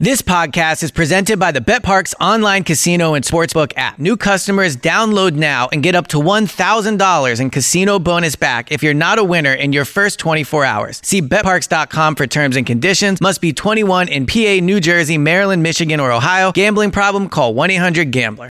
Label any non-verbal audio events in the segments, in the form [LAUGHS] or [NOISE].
This podcast is presented by the BetParx online casino and sportsbook app. New customers download now and get up to $1,000 in casino bonus back if you're not a winner in your first 24 hours. See betparx.com for terms and conditions. Must be 21 in PA, New Jersey, Maryland, Michigan, or Ohio. Gambling problem? Call 1-800-GAMBLER.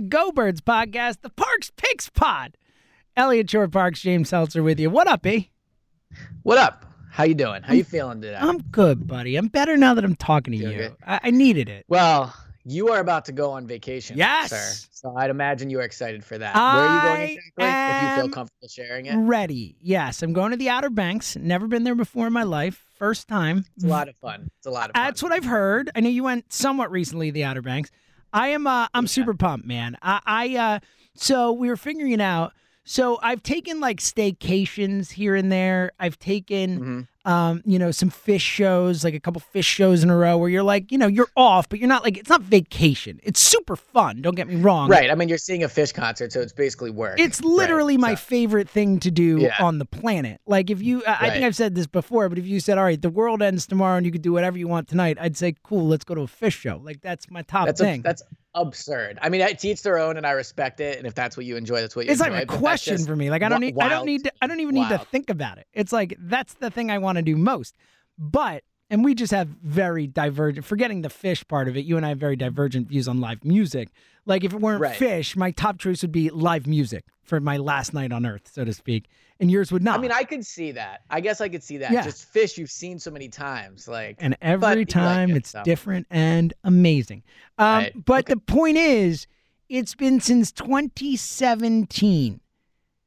The Go Birds podcast, the Parx Picks Pod. Eliot Shorr-Parks, James Seltzer with you. What up, E? What up? How you doing? How you feeling today? I'm good, buddy. I'm better now that I'm talking to You you. I-, I needed it. well, you are about to go on vacation, Yes. sir. So I'd imagine you are excited for that. Where are you going exactly? If you feel comfortable sharing it, Ready. Yes, I'm going to the Outer Banks. Never been there before in my life. First time. it's a lot of fun. It's a lot of fun. That's what I've heard. I know you went somewhat recently to the Outer Banks. I am uh I'm Yeah. super pumped, man. I, I uh so we were figuring it out. So I've taken like staycations here and there. I've taken Mhm. Um, you know, some Phish shows, like a couple Phish shows in a row where you're like, you know, you're off, but you're not like it's not vacation. It's super fun, don't get me wrong. Right. I mean, you're seeing a Phish concert, so it's basically work. It's Right, literally my so- favorite thing to do Yeah. on the planet. Like if you, I I think I've said this before, but if you said, "All right, the world ends tomorrow and you could do whatever you want tonight," I'd say, "Cool, let's go to a Phish show." Like that's my top That's a, thing. that's absurd. I mean, to each their own, and I respect it. And if that's what you enjoy, that's what you it's enjoy. like a question for me. Like I don't need, I don't need, to, I don't even need to think about it. It's like that's the thing I want to do most. But and we just have very divergent. Forgetting the Phish part of it, you and I have very divergent views on live music. Like if it weren't Right. Phish, my top choice would be live music for my last night on Earth, so to speak, and yours would not. I mean, I could see that. I guess I could see that. Yeah. Just Phish you've seen so many times, like. and every you like time it, it's so. different and amazing. Um, Right. But Okay. the point is, it's been since 2017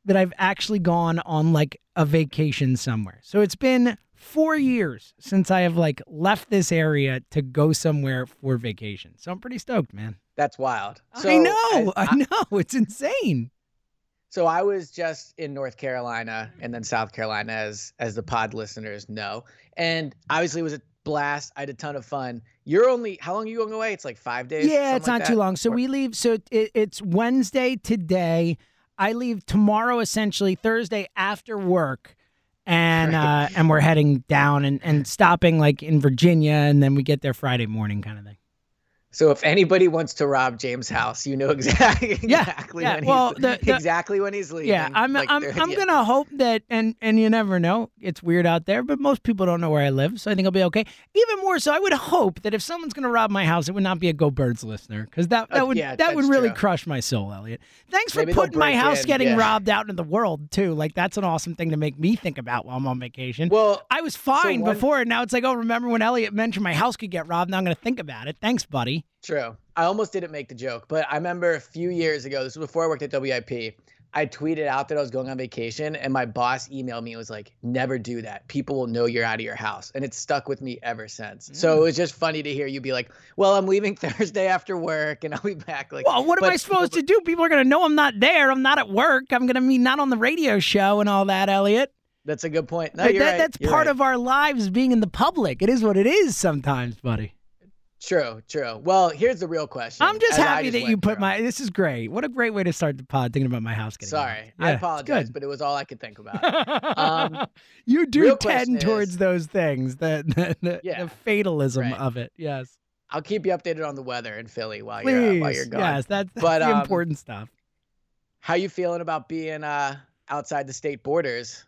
that I've actually gone on like a vacation somewhere. So it's been four years since I have like left this area to go somewhere for vacation. So I'm pretty stoked, man. That's wild. So I know, as- I know, it's insane. So I was just in North Carolina and then South Carolina, as as the pod listeners know, and obviously it was a blast. I had a ton of fun. You're only how long are you going away? It's like five days. Yeah, it's not too long. So Or- we leave. So it, it's Wednesday today. I leave tomorrow, essentially Thursday after work, and uh, and we're heading down and, and stopping like in Virginia, and then we get there Friday morning, kind of thing. So if anybody wants to rob James' house, you know [LAUGHS] exactly Yeah, exactly yeah. when Well, he's the- the- exactly when he's leaving. Yeah, I'm Like, I'm I'm [LAUGHS] yeah. gonna hope that, and and you never know. It's weird out there, but most people don't know where I live, so I think I'll be okay. Even more so, I would hope that if someone's gonna rob my house, it would not be a Go Birds listener, because that that Uh, would yeah, that would really true. crush my soul, Eliot. Thanks for Maybe putting my house in, getting robbed out into the world too. Like that's an awesome thing to make me think about while I'm on vacation. Well, I was fine one- before, and now it's like, oh, remember when Eliot mentioned my house could get robbed? Now I'm gonna think about it. Thanks, buddy. True. I almost didn't make the joke, but I remember a few years ago, this was before I worked at WIP. I tweeted out that I was going on vacation, and my boss emailed me and was like, Never do that. People will know you're out of your house. And it's stuck with me ever since. So Mm. it was just funny to hear you be like, Well, I'm leaving [LAUGHS] Thursday after work and I'll be back. Like, Well, what am I supposed to do? People are gonna know I'm not there. I'm not at work. I'm gonna be not on the radio show and all that, Eliot. That's a good point. No, you're that, right. That's You're part right. of our lives being in the public. It is what it is sometimes, buddy. True, true. Well, here's the real question. I'm just as happy that you put through. my. This is great. What a great way to start the pod, thinking about my house getting. Sorry, Yeah, I apologize, good. but it was all I could think about. Um, [LAUGHS] you do tend towards is- those things, [LAUGHS] the the, the, Yeah, the fatalism right. of it. Yes. I'll keep you updated on the weather in Philly while Please, you're uh, while you're gone. yes, that's, that's But, the um, important stuff. How you feeling about being uh, outside the state borders,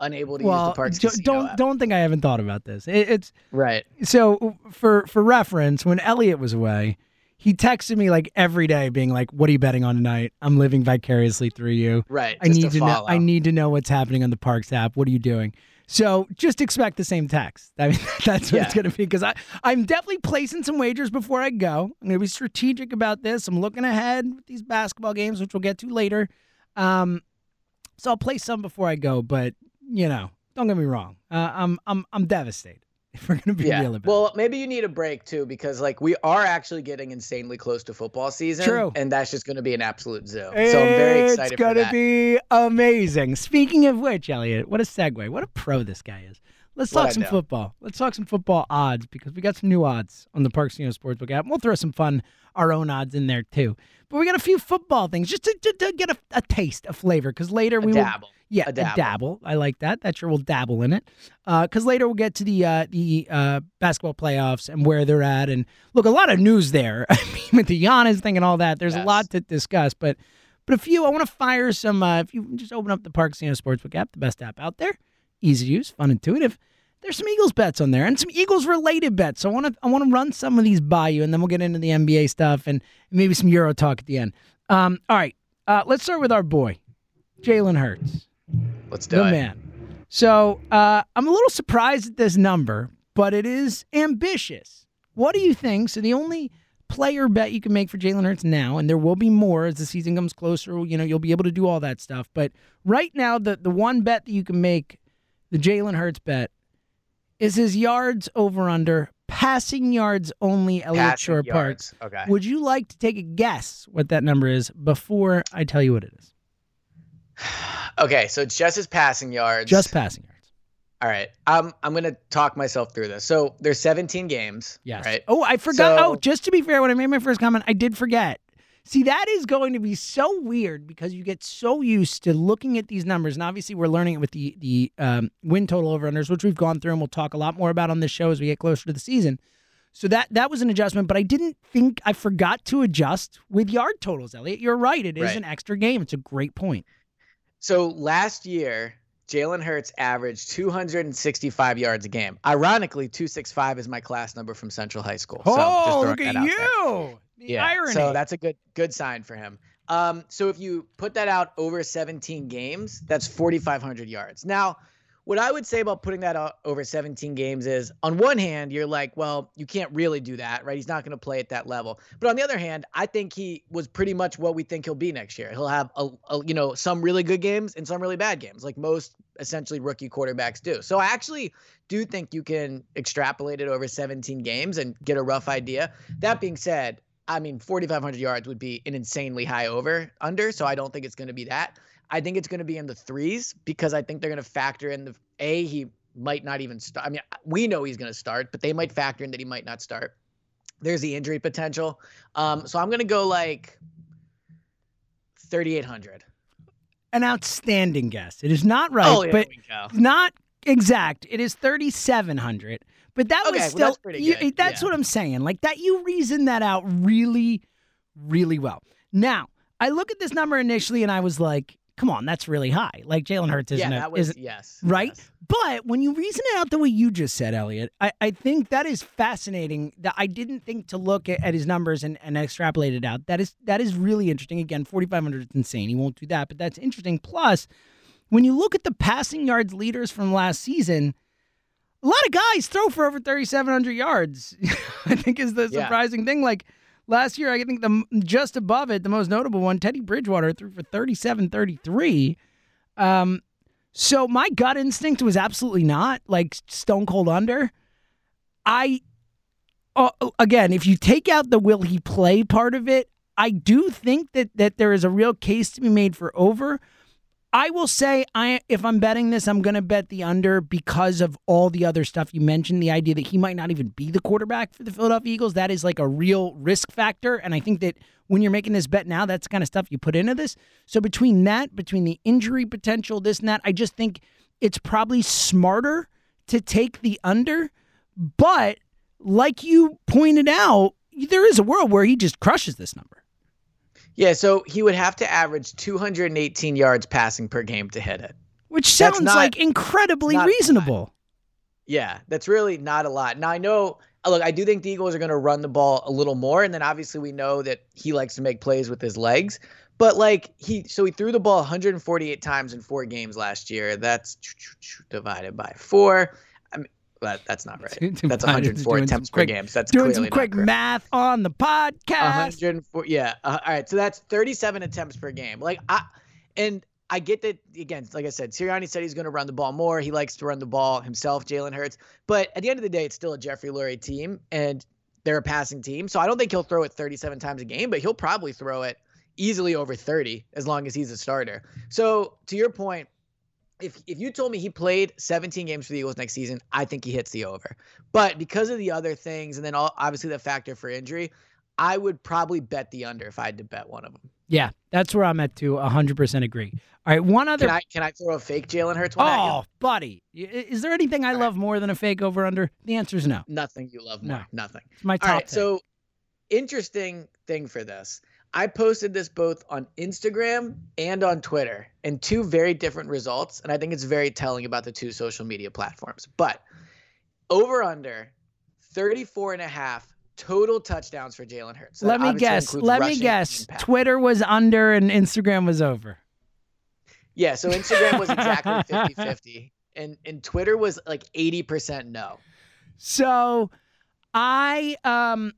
unable to use the parks don't app? don't think I haven't thought about this. It, it's Right. so for for reference, when Eliot was away, he texted me like every day, being like, "What are you betting on tonight? I'm living vicariously through you. Right. I need to know. I need to know what's happening on the Parx app. What are you doing?" So just expect the same text. I mean, [LAUGHS] that's what it's going to be because I I'm definitely placing some wagers before I go. I'm going to be strategic about this. I'm looking ahead with these basketball games, which we'll get to later. Um, so I'll play some before I go, but you know, don't get me wrong. Uh, I'm I'm I'm devastated. [LAUGHS] If we're going to be yeah. real about it. Well, maybe you need a break too, because like we are actually getting insanely close to football season. True. And that's just going to be an absolute zoo. So I'm very excited It's gonna be amazing. Speaking of which, Eliot, what a segue. What a pro this guy is. Let's talk some football. Let's talk some football odds because we got some new odds on the Parx Casino Sportsbook app. We'll throw some fun, our own odds in there too. But we got a few football things just to, to, to get a, a taste, a flavor. Because later A we will yeah, A dabble. dabble. I like that. That sure will dabble in it. Because later we'll get to the uh, the uh, basketball playoffs and where they're at. And look, a lot of news there. [LAUGHS] I mean, with the Giannis thing and all that, there's a lot to discuss. But but a few, I want to fire some. Uh, if you just open up the Parx Casino Sportsbook app, the best app out there, easy to use, fun, intuitive. There's some Eagles bets on there and some Eagles related bets. So I want to I want to run some of these by you, and then we'll get into the NBA stuff and maybe some Euro talk at the end. Um, all right, uh, let's start with our boy, Jalen Hurts Let's do it. man. So uh, I'm a little surprised at this number, but it is ambitious. What do you think? So the only player bet you can make for Jalen Hurts now, and there will be more as the season comes closer. You know, you'll be able to do all that stuff. But right now, the the one bet that you can make, the Jalen Hurts bet, is his yards over under passing yards only. Eliot Shore Park. Okay. Would you like to take a guess what that number is before I tell you what it is? [SIGHS] Okay, so it's just his passing yards. Just passing yards. All right. I'm I'm gonna talk myself through this. So there's 17 games. Yes. Right. Oh, I forgot. oh, just to be fair, when I made my first comment, I did forget. See, that is going to be so weird because you get so used to looking at these numbers, and obviously we're learning it with the the um, win total over unders, which we've gone through and we'll talk a lot more about on this show as we get closer to the season. So that that was an adjustment, but I didn't think I forgot to adjust with yard totals. Eliot, you're right. It is Right. an extra game. It's a great point. So last year, Jalen Hurts averaged 265 yards a game. Ironically, 265 is my class number from Central High School. so just oh, look that at out there. The yeah. irony. So that's a good good sign for him. Um, so if you put that out over 17 games, that's 4,500 yards. Now, what I would say about putting that out over 17 games is, on one hand, you're like, well, you can't really do that, right? He's not going to play at that level. But on the other hand, I think he was pretty much what we think he'll be next year. He'll have a, a you know some really good games and some really bad games, like most essentially rookie quarterbacks do. So I actually do think you can extrapolate it over 17 games and get a rough idea. That being said, I mean, 4,500 yards would be an insanely high over under. So I don't think it's going to be that. I think it's going to be in the threes because I think they're going to factor in the A, he might not even start. I mean, we know he's going to start, but they might factor in that he might not start. There's the injury potential. Um, so I'm going to go like 3,800. An outstanding guess. It is not right, oh, but not exact. It is 3,700. But that Okay, was well, still, that's pretty you- that's yeah. what I'm saying. Like that, you reasoned that out really, really well. Now, I look at this number initially and I was like, come on, that's really high. Like Jalen Hurts isn't, Yeah, that was, isn't yes. right? yes. But when you reason it out the way you just said, Eliot, I, I think that is fascinating. That I didn't think to look at, at his numbers and, and extrapolate it out. That is that is really interesting. Again, 4,500 is insane. He won't do that, but that's interesting. Plus, when you look at the passing yards leaders from last season, a lot of guys throw for over 3,700 yards. [LAUGHS] I think is the Yeah. surprising thing. Like last year, I think the just above it, the most notable one, Teddy Bridgewater threw for 3733. Um, so my gut instinct was absolutely not like stone cold under. I, uh, again, if you take out the will he play part of it, I do think that that there is a real case to be made for over. I will say, I if I'm betting this, I'm to bet the under because of all the other stuff you mentioned. The idea that he might not even be the quarterback for the Philadelphia Eagles, that is like a real risk factor. And I think that when you're making this bet now, that's kind of stuff you put into this. So between that, between the injury potential, this and that, I just think it's probably smarter to take the under. But like you pointed out, there is a world where he just crushes this number. Yeah, so he would have to average 218 yards passing per game to hit it. Which sounds not, like incredibly reasonable. Yeah, that's really not a lot. Now I know uh, look, I do think the Eagles are going to run the ball a little more and then obviously we know that he likes to make plays with his legs. But like he so he threw the ball 148 times in 4 games last year. That's divided by 4. That, that's not right. That's 104 attempts quick, per game. So that's doing some quick math on the podcast. 104. Yeah. Uh, all right. So that's 37 attempts per game. Like I, and I get that again. Like I said, Sirianni said he's going to run the ball more. He likes to run the ball himself, Jalen Hurts. But at the end of the day, it's still a Jeffrey Lurie team, and they're a passing team. So I don't think he'll throw it 37 times a game, but he'll probably throw it easily over 30 as long as he's a starter. So to your point, if if you told me he played 17 games for the Eagles next season, I think he hits the over. But because of the other things, and then all, obviously the factor for injury, I would probably bet the under if I had to bet one of them. Yeah, that's where I'm at too. 100% agree. All right, one other. Can I, can I throw a fake Jalen Hurts one Oh, buddy. Is there anything I All love right. more than a fake over under? The answer is no. Nothing you love more. No. Nothing. It's my top. All right, so interesting thing for this. I posted this both on Instagram and on Twitter, and two very different results. And I think it's very telling about the two social media platforms. But over under 34 and a half total touchdowns for Jalen Hurts. That let me guess. Let me guess. Twitter was under and Instagram was over. Yeah, so Instagram was exactly [LAUGHS] 50-50 and and Twitter was like 80% no. So I um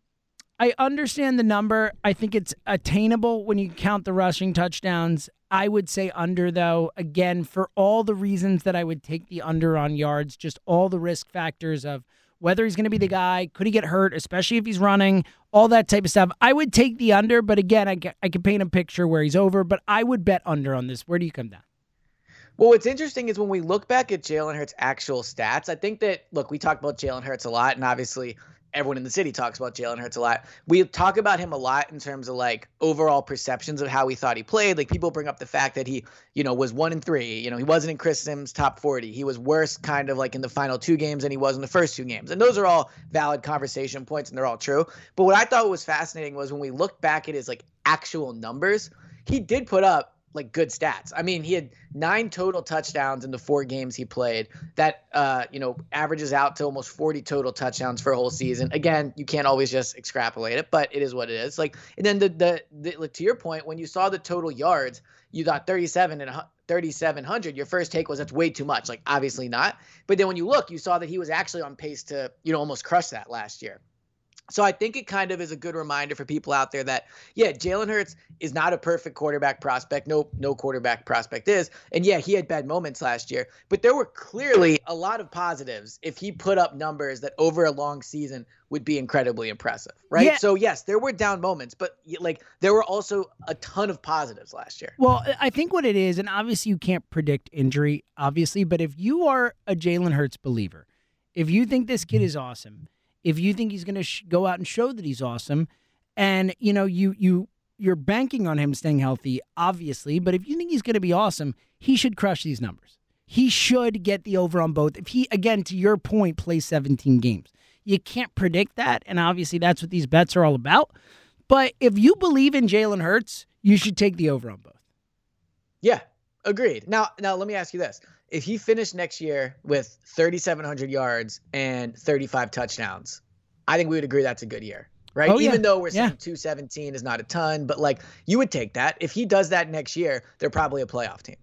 I understand the number. I think it's attainable when you count the rushing touchdowns. I would say under though, again, for all the reasons that I would take the under on yards, just all the risk factors of whether he's going to be the guy, could he get hurt, especially if he's running, all that type of stuff. I would take the under, but again, I, I could paint a picture where he's over, but I would bet under on this. Where do you come down? Well, what's interesting is when we look back at Jalen Hurts' actual stats, I think that, look, we talk about Jalen Hurts a lot, and obviously everyone in the city talks about Jalen Hurts a lot. We talk about him a lot in terms of like overall perceptions of how we thought he played. Like people bring up the fact that he, you know, was one in three. You know, he wasn't in Chris Simms' top 40. He was worse kind of like in the final two games than he was in the first two games. And those are all valid conversation points and they're all true. But what I thought was fascinating was when we look back at his like actual numbers, he did put up like good stats. I mean, he had nine total touchdowns in the four games he played. That uh, you know, averages out to almost 40 total touchdowns for a whole season. Again, you can't always just extrapolate it, but it is what it is. Like, and then the the, the to your point, when you saw the total yards, you thought 37 and 3700 your first take was that's way too much like obviously not but then when you look you saw that he was actually on pace to you know almost crush that last year so I think it kind of is a good reminder for people out there that yeah, Jalen Hurts is not a perfect quarterback prospect. No, no quarterback prospect is. And yeah, he had bad moments last year, but there were clearly a lot of positives if he put up numbers that over a long season would be incredibly impressive, right? Yeah. So yes, there were down moments, but like there were also a ton of positives last year. Well, I think what it is, and obviously you can't predict injury, obviously, but if you are a Jalen Hurts believer, if you think this kid is awesome if you think he's going to sh- go out and show that he's awesome, and you know you you you're banking on him staying healthy, obviously, but if you think he's going to be awesome, he should crush these numbers. He should get the over on both. If he again to your point plays 17 games. You can't predict that, and obviously that's what these bets are all about. But if you believe in Jalen Hurts, you should take the over on both. Yeah, agreed. Now, now let me ask you this: if he finished next year with 3,700 yards and 35 touchdowns, I think we would agree that's a good year, right? Oh, Even though we're saying yeah. 217 is not a ton, but like you would take that. If he does that next year, they're probably a playoff team.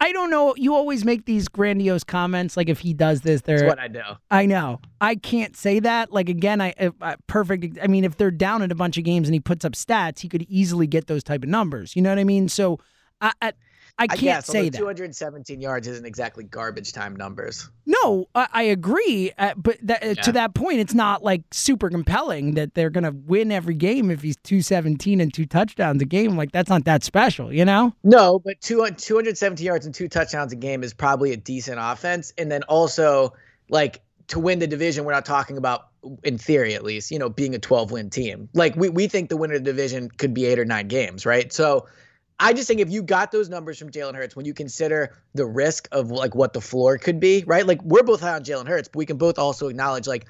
I don't know. You always make these grandiose comments, like if he does this, they're. That's what I do. I know. I can't say that. Like again, I if, uh, perfect. I mean, if they're down in a bunch of games and he puts up stats, he could easily get those type of numbers. You know what I mean? So, I, at I can't I guess, say that 217 yards isn't exactly garbage time numbers. No, I, I agree, uh, but that, uh, yeah. to that point, it's not like super compelling that they're going to win every game if he's 217 and two touchdowns a game. Like that's not that special, you know? No, but two, 217 yards and two touchdowns a game is probably a decent offense, and then also like to win the division, we're not talking about in theory at least, you know, being a 12 win team. Like we we think the winner of the division could be eight or nine games, right? So I just think if you got those numbers from Jalen Hurts, when you consider the risk of like what the floor could be, right? Like we're both high on Jalen Hurts, but we can both also acknowledge like,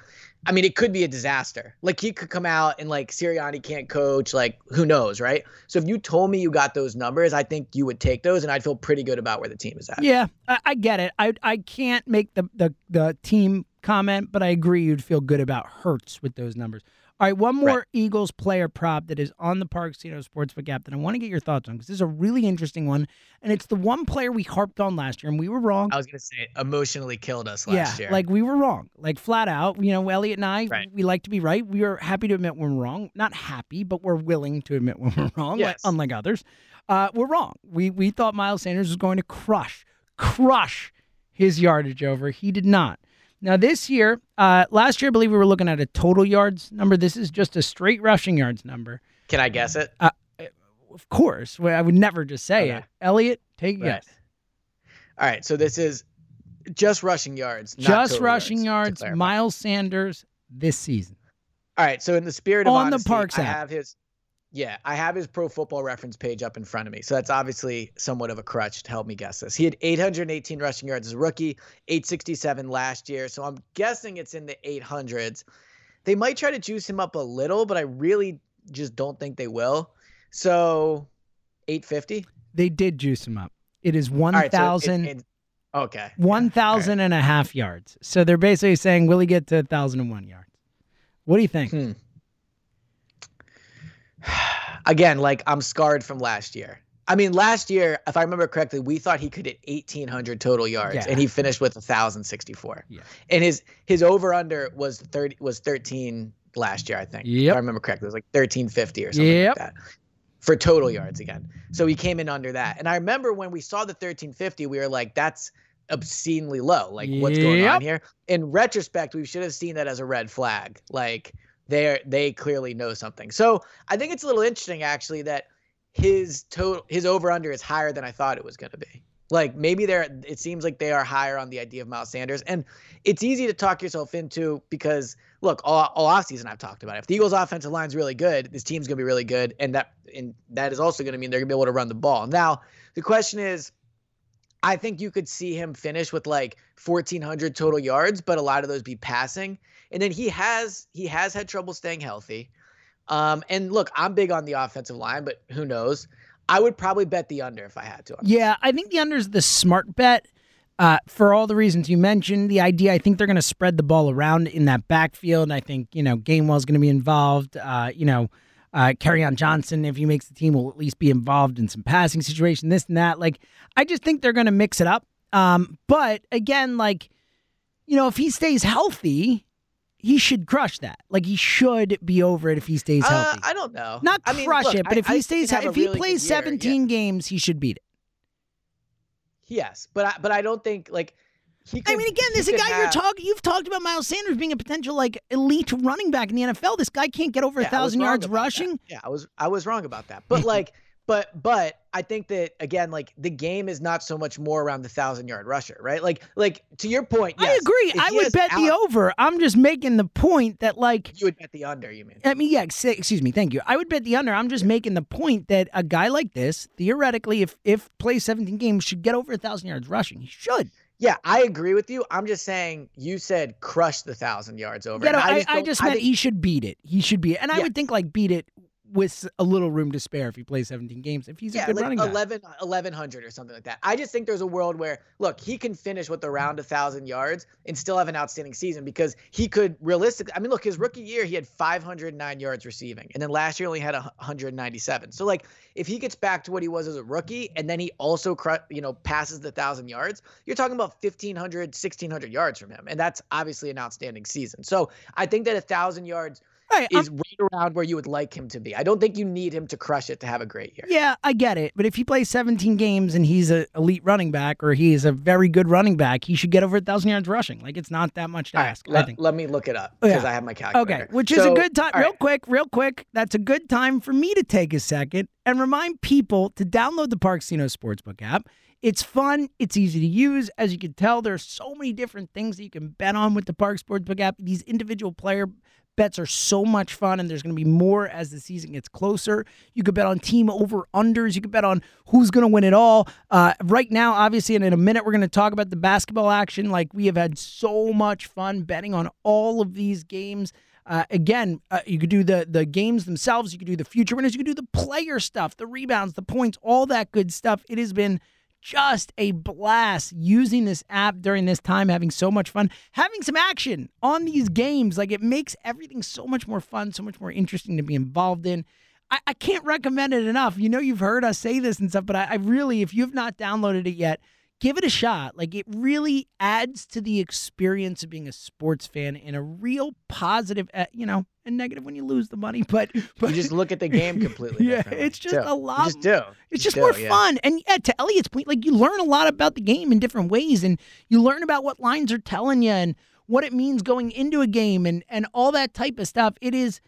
I mean, it could be a disaster. Like he could come out and like Sirianni can't coach, like who knows, right? So if you told me you got those numbers, I think you would take those, and I'd feel pretty good about where the team is at. Yeah, I, I get it. I I can't make the the the team comment, but I agree you'd feel good about Hurts with those numbers. All right, one more Right. Eagles player prop that is on the Parx Casino Sportsbook app that I want to get your thoughts on because this is a really interesting one, and it's the one player we harped on last year, and we were wrong. I was gonna say emotionally killed us last yeah, year. like we were wrong, like flat out. You know, Eliot and I, Right. we like to be right. We are happy to admit when we're wrong. Not happy, but we're willing to admit when we're wrong, like, Yes. unlike others. Uh, we're wrong. We we thought Miles Sanders was going to crush, crush his yardage over. He did not. Now this year, uh, last year I believe we were looking at a total yards number. This is just a straight rushing yards number. Can I guess it? Of course, well, I would never just say Okay. it. Eliot, take a Right. guess. All right, so this is just rushing yards, not Just rushing to yards. Miles Sanders this season. All right, so in the spirit of On the honesty, Parks I app. have his, yeah, I have his Pro Football Reference page up in front of me. So that's obviously somewhat of a crutch to help me guess this. He had 818 rushing yards as a rookie, 867 last year. So I'm guessing it's in the 800s. They might try to juice him up a little, but I really just don't think they will. So 850. They did juice him up. It is All right, so it- 1,000 okay. yeah, 1,000 and a half yards. So they're basically saying, will he get to 1,001 yards? What do you think? Hmm. Again, like I'm scarred from last year. I mean, last year, if I remember correctly, we thought he could hit 1,800 total yards, Yeah. and he finished with 1,064. Yeah. And his his over under was 30 was 13 last year, I think. If I remember correctly, it was like 1350 or something Yep. like that for total yards again. So he came in under that. And I remember when we saw the 1350, we were like, that's obscenely low. Like, what's going on here? In retrospect, we should have seen that as a red flag. Like, they they clearly know something. So I think it's a little interesting actually that his total his over under is higher than I thought it was going to be. Like maybe they're it seems like they are higher on the idea of Miles Sanders, and it's easy to talk yourself into because look, all, all offseason I've talked about it. If the Eagles' offensive line's really good, this team's going to be really good, and that and that is also going to mean they're going to be able to run the ball. Now the question is, I think you could see him finish with like 1,400 total yards, but a lot of those be passing. And then he has he has had trouble staying healthy. Um, and look, I'm big on the offensive line, but who knows? I would probably bet the under if I had to. Yeah, I think the under is the smart bet. Uh, for all the reasons you mentioned, the idea I think they're going to spread the ball around in that backfield. I think you know Gainwell's going to be involved. Uh, you know, uh, on Johnson, if he makes the team, will at least be involved in some passing situation. This and that. Like, I just think they're going to mix it up. Um, but again, like, you know, if he stays healthy, he should crush that. Like, he should be over it if he stays Uh, healthy. I don't know. Not I mean, crush look, it, but I- if he stays, have a if he plays year, yeah. 17 games, he should beat it. Yes, but I, but I don't think like he. Could, I mean, again, this a guy you're talking. You've talked about Miles Sanders being a potential like elite running back in the NFL. This guy can't get over a Yeah, thousand yards about that. rushing. Yeah, I was I was wrong about that. But like, but but I think that again, like the game is not so much more around the thousand yard rusher, right? Like like to your point, I agree. I would bet the over. I'm just making the point that like. You would bet the under. You mean? I mean, yeah. ex- Excuse me. Thank you. I would bet the under. I'm just making the point that a guy like this, theoretically, if if plays 17 games, should get over a thousand yards rushing. He should. Yeah, I agree with you. I'm just saying you said crush the thousand yards over. Yeah, no, and I, just I just I meant think- he should beat it. He should beat it, and I Yeah. would think like beat it with a little room to spare if he plays 17 games. If he's a good like running back. 11, 1100 or something like that. I just think there's a world where, look, he can finish with around a thousand yards and still have an outstanding season because he could realistically. I mean, look, his rookie year he had 509 yards receiving, and then last year only had a 197. So like, if he gets back to what he was as a rookie, and then he also, cru- you know, passes the thousand yards, you're talking about 1500, 1600 yards from him, and that's obviously an outstanding season. So I think that a thousand yards Right, I'm- is right around where you would like him to be. I don't think you need him to crush it to have a great year. Yeah, I get it. But if he plays 17 games and he's an elite running back or he is a very good running back, he should get over a thousand yards rushing. Like it's not that much to All right, ask. I let, think. let me look it up Oh, yeah. because I have my calculator. Okay, which is a good time. Real right. quick, real quick. That's a good time for me to take a second and remind people to download the Parx Casino Sportsbook app. It's fun. It's easy to use. As you can tell, there are so many different things that you can bet on with the Parx Sportsbook app. These individual player bets are so much fun, and there's going to be more as the season gets closer. You could bet on team over unders. You could bet on who's going to win it all. Uh, right now, obviously, and in a minute, we're going to talk about the basketball action. Like we have had so much fun betting on all of these games. Uh, again, uh, you could do the the games themselves. You could do the future winners. You could do the player stuff, the rebounds, the points, all that good stuff. It has been just a blast using this app during this time, having so much fun, having some action on these games. Like it makes everything so much more fun, so much more interesting to be involved in. I, I can't recommend it enough. You know, you've heard us say this and stuff, but I, I really, if you have not downloaded it yet, give it a shot. Like it really adds to the experience of being a sports fan in a real positive, uh, you know, and negative when you lose the money, but, but you just look at the game [LAUGHS] completely. yeah, it's just too. a lot. You just do. It's just just more yeah. fun. And yeah, to Eliot's point, like you learn a lot about the game in different ways, and you learn about what lines are telling you and what it means going into a game and and all that type of stuff. It is.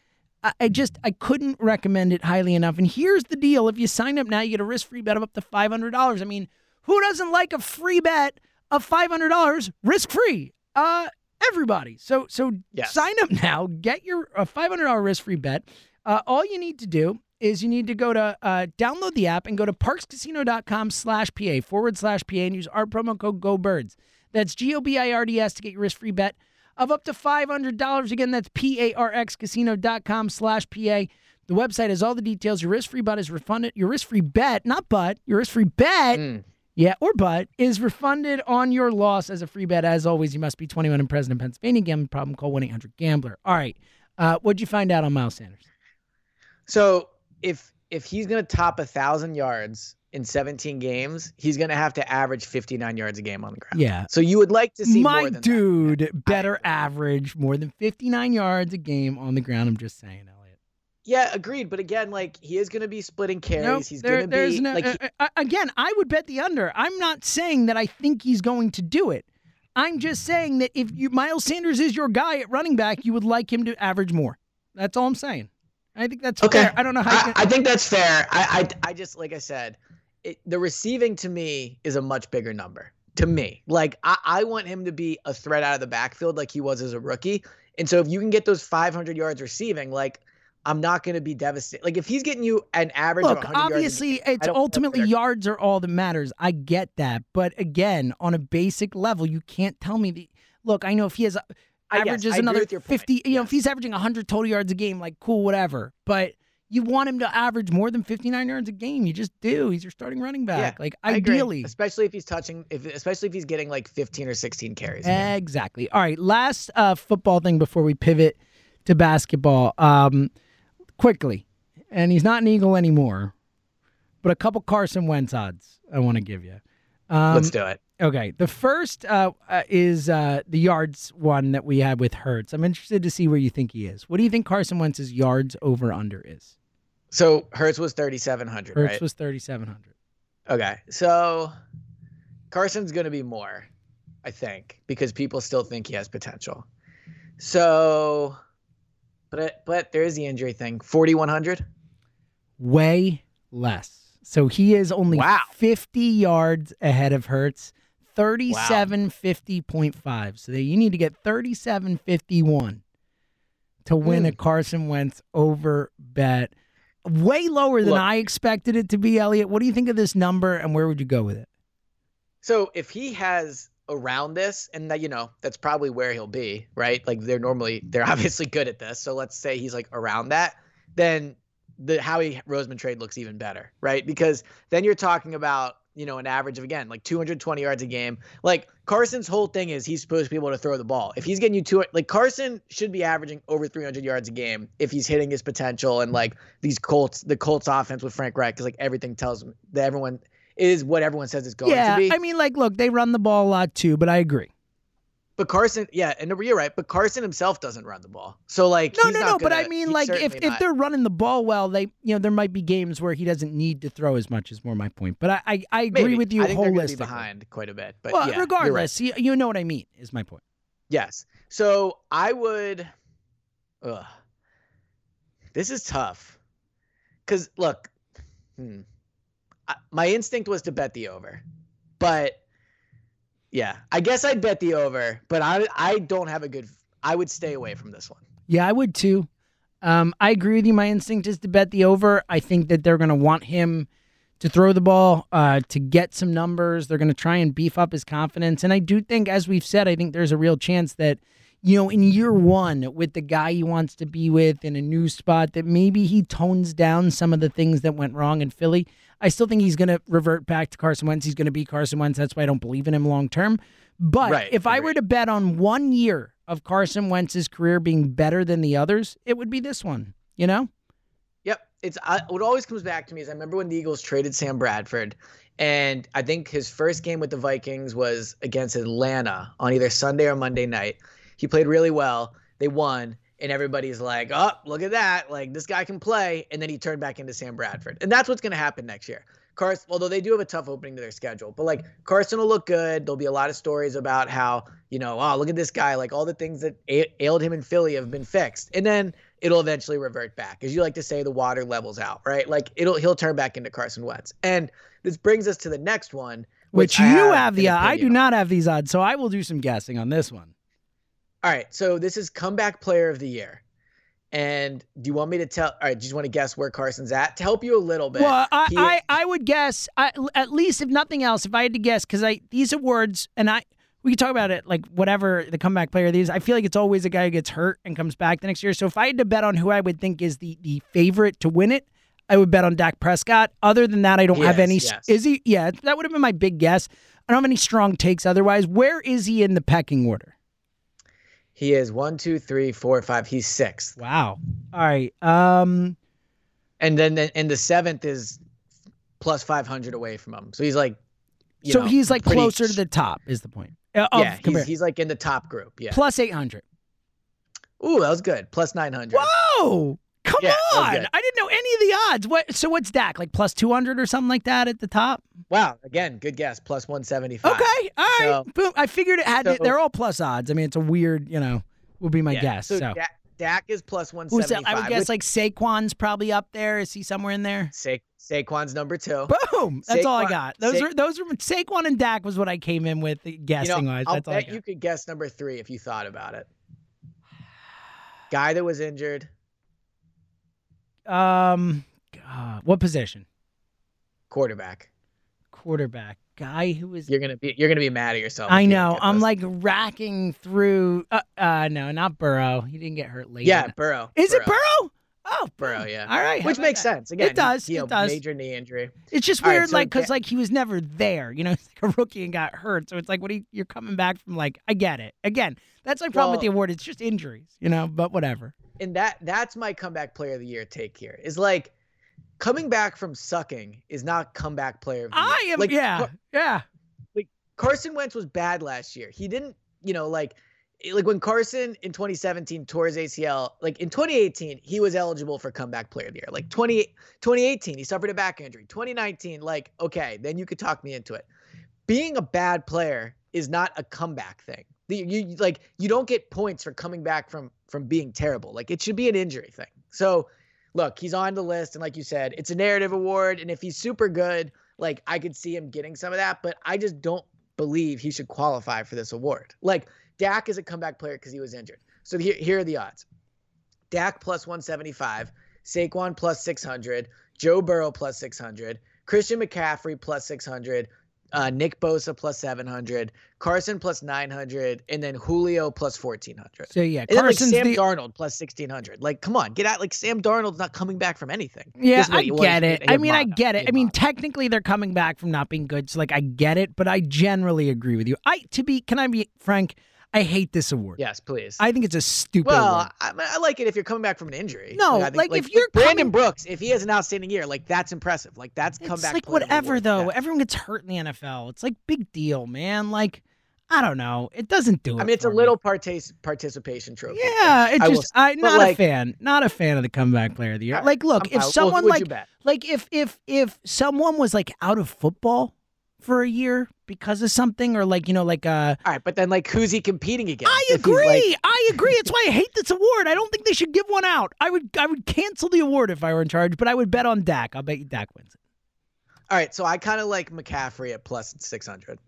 I I just I couldn't recommend it highly enough. And here's the deal: if you sign up now, you get a risk-free bet of up to five hundred dollars. I mean, who doesn't like a free bet of five hundred dollars risk-free? Uh, everybody. So so Yes. sign up now. Get your a five hundred dollar risk-free bet. Uh, all you need to do is you need to go to uh, download the app and go to parxcasino.com slash PA forward slash PA and use our promo code GoBirds. That's G O B I R D S to get your risk free bet of up to $500. Again, that's P A R X casino.com slash PA. The website has all the details. Your risk free bet is refunded. Your risk free bet, not but, your risk free bet. Mm. Yeah, or but is refunded on your loss as a free bet. As always, you must be 21 and present in Pennsylvania. Gambling problem? Call 1 800 Gambler. All right. Uh, what'd you find out on Miles Sanders? So if if he's gonna top a thousand yards in 17 games, he's gonna have to average 59 yards a game on the ground. Yeah. So you would like to see My more than that. dude, better average more than 59 yards a game on the ground. I'm just saying. Yeah, agreed. But again, like he is gonna be splitting carries. Nope, he's there- gonna be no, like he- uh, uh, again, I would bet the under. I'm not saying that I think he's going to do it. I'm just saying that if you Miles Sanders is your guy at running back, you would like him to average more. That's all I'm saying. I think that's Okay. fair. I don't know how. You I, can, I think that's fair. I, I, I just like I said, it, the receiving to me is a much bigger number. To me, like I, I want him to be a threat out of the backfield like he was as a rookie. And so if you can get those 500 yards receiving, like I'm not going to be devastated. Like if he's getting you an average Look, of 100 yards obviously, game, it's don't know if ultimately yards are all that matters. I get that, but again, on a basic level, you can't tell me the. Look, I know if he has averages another your point. fifty, you know, if he's averaging hundred total yards a game, like cool, whatever. But you want him to average more than fifty nine yards a game. You just do. He's your starting running back. like I agree. ideally, especially if he's touching, if especially if he's getting like 15 or 16 carries. Exactly. All right. Last uh, football thing before we pivot to basketball. Um, quickly, and he's not an Eagle anymore, but a couple Carson Wentz odds I want to give you. Um, Let's do it. Okay. The first uh, uh, is uh, the yards one that we had with Hurts. I'm interested to see where you think he is. What do you think Carson Wentz's yards over under is? So Hurts was 3,700, Hurts right? was 3,700. Okay. So Carson's going to be more, I think, because people still think he has potential. So, but but there is the injury thing. 4,100. Way less. So he is only Wow. 50 yards ahead of Hurts. 3750.5. So you need to get 3751 to win a Mm. Carson Wentz over bet. Way lower than Look- I expected it to be, Eliot. What do you think of this number and where would you go with it? So if he has around this, and that you know that's probably where he'll be, right? Like they're normally they're [LAUGHS] obviously good at this. So let's say he's like around that, then the Howie Roseman trade looks even better, right? Because then you're talking about you know an average of again like 220 yards a game. Like Carson's whole thing is he's supposed to be able to throw the ball. If he's getting you two, like Carson should be averaging over 300 yards a game if he's hitting his potential and like these Colts, the Colts offense with Frank Reich, because like everything tells him that everyone is what everyone says it's going yeah, to be. I mean, like, look, they run the ball a lot too, but I agree. But Carson, yeah, and you're right. But Carson himself doesn't run the ball, so like No, no, no. But gonna- I mean, like, if, if they're running the ball well, they, you know, there might be games where he doesn't need to throw as much. Is more my point. But I, I, I agree maybe. with you I think they're be behind quite a bit, but well, yeah, you're right. regardless, you, you know what I mean. Is my point. Yes. So I would. Ugh. This is tough, because look, hmm, my instinct was to bet the over, but yeah, I guess I'd bet the over, but I I don't have a good. I would stay away from this one. Yeah, I would too. Um, I agree with you. My instinct is to bet the over. I think that they're going to want him to throw the ball, uh, to get some numbers. They're going to try and beef up his confidence. And I do think, as we've said, I think there's a real chance that, you know, in year one with the guy he wants to be with in a new spot, that maybe he tones down some of the things that went wrong in Philly. I still think he's going to revert back to Carson Wentz. He's going to be Carson Wentz. That's why I don't believe in him long term. But Right, if I were to bet on one year of Carson Wentz's career being better than the others, it would be this one. You know? Yep. It's I, what always comes back to me is I remember when the Eagles traded Sam Bradford, and I think his first game with the Vikings was against Atlanta on either Sunday or Monday night. He played really well. They won, and everybody's like, "Oh, look at that! Like this guy can play." And then he turned back into Sam Bradford, and that's what's going to happen next year. Carson, although they do have a tough opening to their schedule, but like Carson will look good. There'll be a lot of stories about how you know, oh, look at this guy. Like all the things that ailed him in Philly have been fixed, and then it'll eventually revert back. As you like to say, the water levels out, right? Like it'll he'll turn back into Carson Wentz. And this brings us to the next one, Which, I you have an the uh, I do not have these odds, so I will do some guessing on this one. All right, so this is comeback player of the year. And do you want me to tell? All right, do you just want to guess where Carson's at to help you a little bit? Well, I, he- I, I would guess I, at least if nothing else, if I had to guess, because I these awards and I we can talk about it like whatever the comeback player of these. I feel like it's always a guy who gets hurt and comes back the next year. So if I had to bet on who I would think is the the favorite to win it, I would bet on Dak Prescott. Other than that, I don't have any. yes. Is he? Yeah, that would have been my big guess. I don't have any strong takes otherwise. Where is he in the pecking order? He is one, two, three, four, five. He's sixth, Wow. All right. Um. and then the, and the seventh is plus five hundred away from him. So he's like, you So know, he's like pretty- closer to the top. Is the point? Uh, of yeah, he's, he's like in the top group. Yeah. plus eight hundred. Ooh, that was good. Plus nine hundred. Whoa! Yeah, on! I didn't know any of the odds. What? So what's Dak like plus two hundred or something like that at the top? Wow. Again, good guess. Plus one seventy five. Okay, all right. So- Boom. I figured it had. to, so- they're all plus odds. I mean, it's a weird, you know, would be my Yeah. guess. So, So, Dak, Dak is plus one Who's seventy. I would guess like Saquon's probably up there. Is he somewhere in there? Sa- Saquon's number two. Boom. That's all I got. Those Sa- are those are Saquon and Dak was what I came in with You know, guessing wise. I'll That's all I got. you could guess number three if you thought about it. Guy that was injured. Um, God, what position? quarterback. Quarterback. Guy who is You're gonna be you're gonna be mad at yourself. I you know. I'm like racking through. Uh, uh, no, not Burrow. He didn't get hurt late. yeah, Burrow. Is it Burrow? Burrow? Oh, Burrow, yeah. All right, Which makes that? sense. Again, it does. You know, it does. Major knee injury. It's just All right, weird, so like, because like he was never there. You know, he's [LAUGHS] like a rookie and got hurt. So it's like, what? Are you, you're coming back from? Like, I get it. Again, that's my problem with the award. It's just injuries. You know, but whatever. And that that's my comeback player of the year take here. Is like coming back from sucking is not comeback player of the year. I am. Like, yeah, Car- yeah. Like Carson Wentz was bad last year. He didn't, you know, like like when Carson in 2017 tore his ACL, like in 2018, he was eligible for comeback player of the year. Like 20, 2018, he suffered a back injury. 2019, like, okay, then you could talk me into it. Being a bad player is not a comeback thing. The- You like you don't get points for coming back from from being terrible. Like it should be an injury thing. So look, he's on the list, and like you said, it's a narrative award. And if he's super good, like I could see him getting some of that, but I just don't believe he should qualify for this award. Like Dak is a comeback player because he was injured. So here, here are the odds: Dak plus 175, Saquon plus 600, Joe Burrow plus 600, Christian McCaffrey plus 600, uh, Nick Bosa plus 700, Carson plus 900, and then Julio plus 1400. So yeah, And then like Sam the. Darnold plus 1600. Like, come on, get out. Like Sam Darnold's not coming back from anything. Yeah, This is what I get it. I mean, I get it. I mean, technically, they're coming back from not being good. So, like, I get it, but I generally agree with you. I, to be, can I be frank? I hate this award. yes, please. I think it's a stupid Well. I, I like it if you're coming back from an injury. No, I think, like, if you're Brandon coming- Brooks, if he has an outstanding year, like that's impressive. Like that's It's comeback. like of the whatever, though. Yeah. Everyone gets hurt in the NFL. It's like big deal, man. Like, I don't know. It doesn't do it. I mean, it's a little partic- participation trophy. Yeah, it I just I but, not a fan, not a fan of the comeback player of the year. Right, Like, look, I'm if. Well, someone who like like if if if someone was like out of football for a year because of something, or like you know, like uh, All right, but then like who's he competing against? I agree. like- I agree. It's why I hate this award. I don't think they should give one out. I would I would cancel the award if I were in charge, but I would bet on Dak. I'll bet you Dak wins it. all right, so I kind of like McCaffrey at plus six hundred.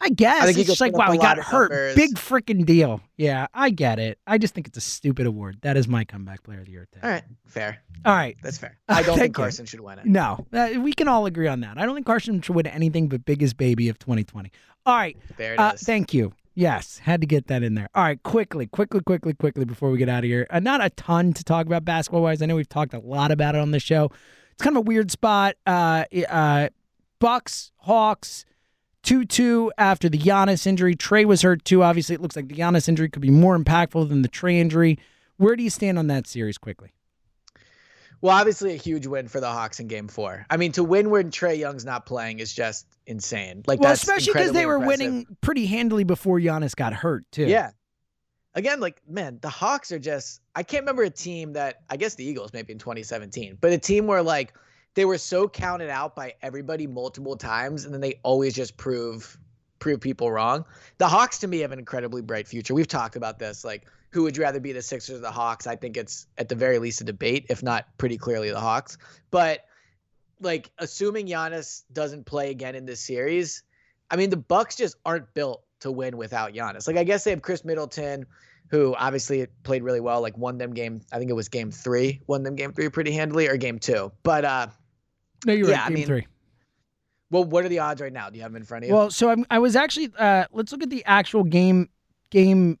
I guess I think it's just like wow, he got hurt. numbers. Big freaking deal. Yeah, I get it. I just think it's a stupid award. That is my comeback player of the year. Tag. All right, fair. All right. That's fair. [LAUGHS] I don't think. Carson should win it. No, uh, we can all agree on that. I don't think Carson should win anything but biggest baby of 2020. All right. There it is. Uh, thank you. Yes, had to get that in there. All right, quickly, quickly, quickly, quickly before we get out of here. Uh, not a ton to talk about basketball wise. I know we've talked a lot about it on the show. It's kind of a weird spot. Uh, uh, Bucks, Hawks, two-two after the Giannis injury. Trae was hurt too. Obviously, it looks like the Giannis injury could be more impactful than the Trae injury. Where do you stand on that series? Quickly. Well, obviously a huge win for the Hawks in Game Four. I mean, to win when Trae Young's not playing is just insane. Like, Well, especially because they were impressive. winning pretty handily before Giannis got hurt too. Yeah. Again, like man, the Hawks are just. I can't remember a team that I guess the Eagles maybe in 2017, but a team where like they were so counted out by everybody multiple times, and then they always just prove prove people wrong. The Hawks to me have an incredibly bright future. We've talked about this. Like, who would you rather be, the Sixers or the Hawks? I think it's at the very least a debate, if not pretty clearly the Hawks. But like, assuming Giannis doesn't play again in this series, I mean, the Bucks just aren't built to win without Giannis. Like, I guess they have Khris Middleton, who obviously played really well. Like, won them game. I think it was game three. Won them game three pretty handily, or game two. But uh, No, you're Yeah, right. I Game mean, three. well, what are the odds right now? Do you have them in front of you? Well, so I'm, I was actually. Uh, let's look at the actual game. Game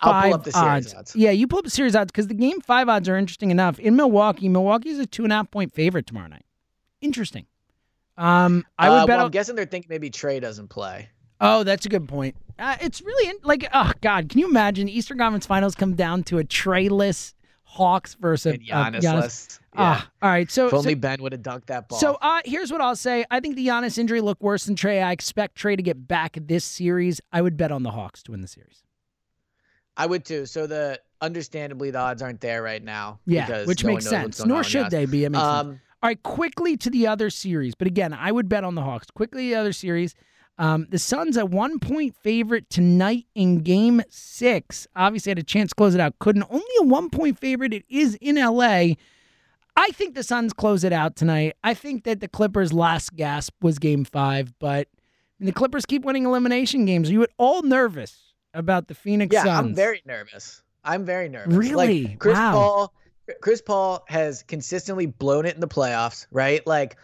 I'll five pull up the series odds. odds. Yeah, you pull up the series odds because the game five odds are interesting enough. In Milwaukee, Milwaukee is a two and a half point favorite tomorrow night. Interesting. Um, I would Uh, bet. well, I'm guessing they're thinking maybe Trae doesn't play. oh, that's a good point. Uh, it's really in, like, oh God, can you imagine Eastern Conference Finals come down to a Treyless Hawks versus And uh, Giannis, Giannis? less. Yeah. Ah, all right. So, if so only Ben would have dunked that ball. So uh, here's what I'll say. I think the Giannis injury looked worse than Trae. I expect Trae to get back this series. I would bet on the Hawks to win the series. I would too. So the understandably the odds aren't there right now. Yeah, which no makes one knows what's sense. Nor should they be. It makes sense. Um, All right, quickly to the other series. But again, I would bet on the Hawks. Quickly, the other series. Um, the Suns a one point favorite tonight in game six. Obviously, had a chance to close it out. Couldn't. Only a one point favorite. It is in LA. I think the Suns close it out tonight. I think that the Clippers' last gasp was game five, but the Clippers keep winning elimination games. Are you at all nervous about the Phoenix yeah, Suns? I'm very nervous. I'm very nervous. Really? Like Chris Wow. Paul Chris Paul has consistently blown it in the playoffs, right? Like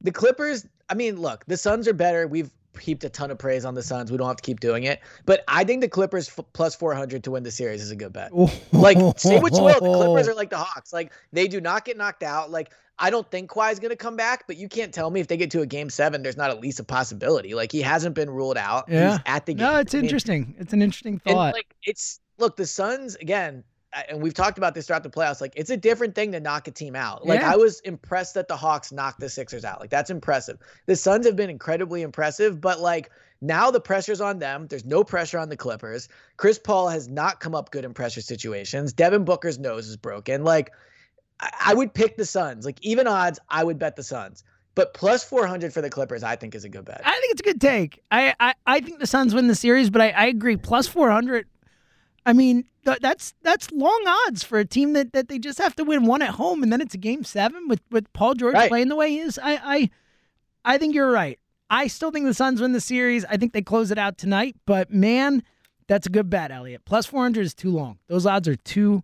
the Clippers, I mean, look, the Suns are better. We've heaped a ton of praise on the Suns. We don't have to keep doing it. But I think the Clippers f- plus 400 to win the series is a good bet. Like, say what you will, the Clippers are like the Hawks. Like, they do not get knocked out. Like, I don't think Kawhi's going to come back, but you can't tell me if they get to a game seven, there's not at least a possibility. Like, he hasn't been ruled out. Yeah. He's at the game. No, it's I mean, interesting. It's an interesting and thought. like, it's look, the Suns again, and we've talked about this throughout the playoffs. Like, it's a different thing to knock a team out. Like, Yeah. I was impressed that the Hawks knocked the Sixers out. Like, that's impressive. The Suns have been incredibly impressive, but like, now the pressure's on them. There's no pressure on the Clippers. Chris Paul has not come up good in pressure situations. Devin Booker's nose is broken. Like, I, I would pick the Suns. Like, even odds, I would bet the Suns. But plus 400 for the Clippers, I think is a good bet. I think it's a good take. I, I, I think the Suns win the series, but I, I agree. Plus four hundred. I mean, th- that's that's long odds for a team that, that they just have to win one at home, and then it's a game seven with, with Paul George Right. playing the way he is. I, I I think you're right. I still think the Suns win the series. I think they close it out tonight. But man, that's a good bet, Eliot. Plus four hundred is too long. Those odds are too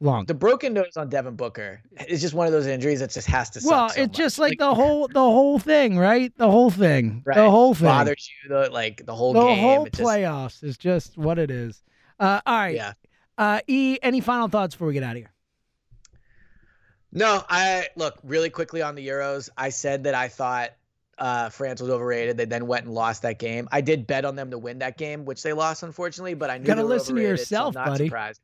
long. the broken nose on Devin Booker is just one of those injuries that just has to suck well, so it's much. just like, the whole the whole thing, right? The whole thing. Right. The whole thing. bothers you the like the whole the game. whole it just- playoffs is just what it is. Uh, all right. yeah. Uh, e, any final thoughts before we get out of here? No, I look really quickly on the Euros. I said that I thought uh, France was overrated. They then went and lost that game. I did bet on them to win that game, which they lost unfortunately. But I knew Gotta they were listen to so yourself, not buddy. Surprised.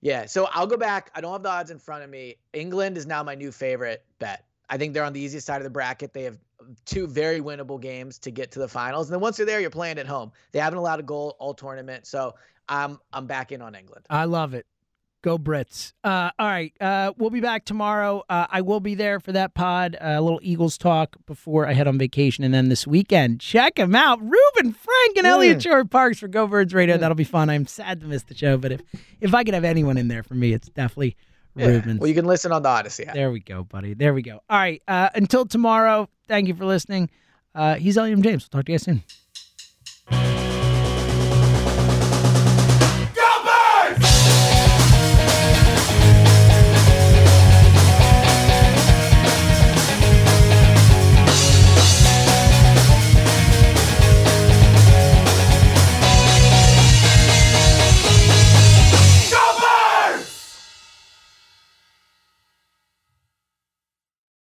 Yeah, so I'll go back. I don't have the odds in front of me. England is now my new favorite bet. I think they're on the easiest side of the bracket. They have two very winnable games to get to the finals, and then once they're there, you're playing at home. They haven't allowed a goal all tournament, so I'm I'm back in on England. I love it. Go Brits. Uh, all right. Uh, we'll be back tomorrow. Uh, I will be there for that pod, uh, a little Eagles talk before I head on vacation. And then this weekend, check them out. Reuben Frank and Eliot Shorr-Parks for Go Birds Radio. That'll be fun. I'm sad to miss the show, but if, if I could have anyone in there for me, it's definitely Yeah. Reuben. Well, you can listen on the Audacy app. There we go, buddy. There we go. All right. Uh, until tomorrow, thank you for listening. Uh, he's Eliot James. We'll talk to you guys soon.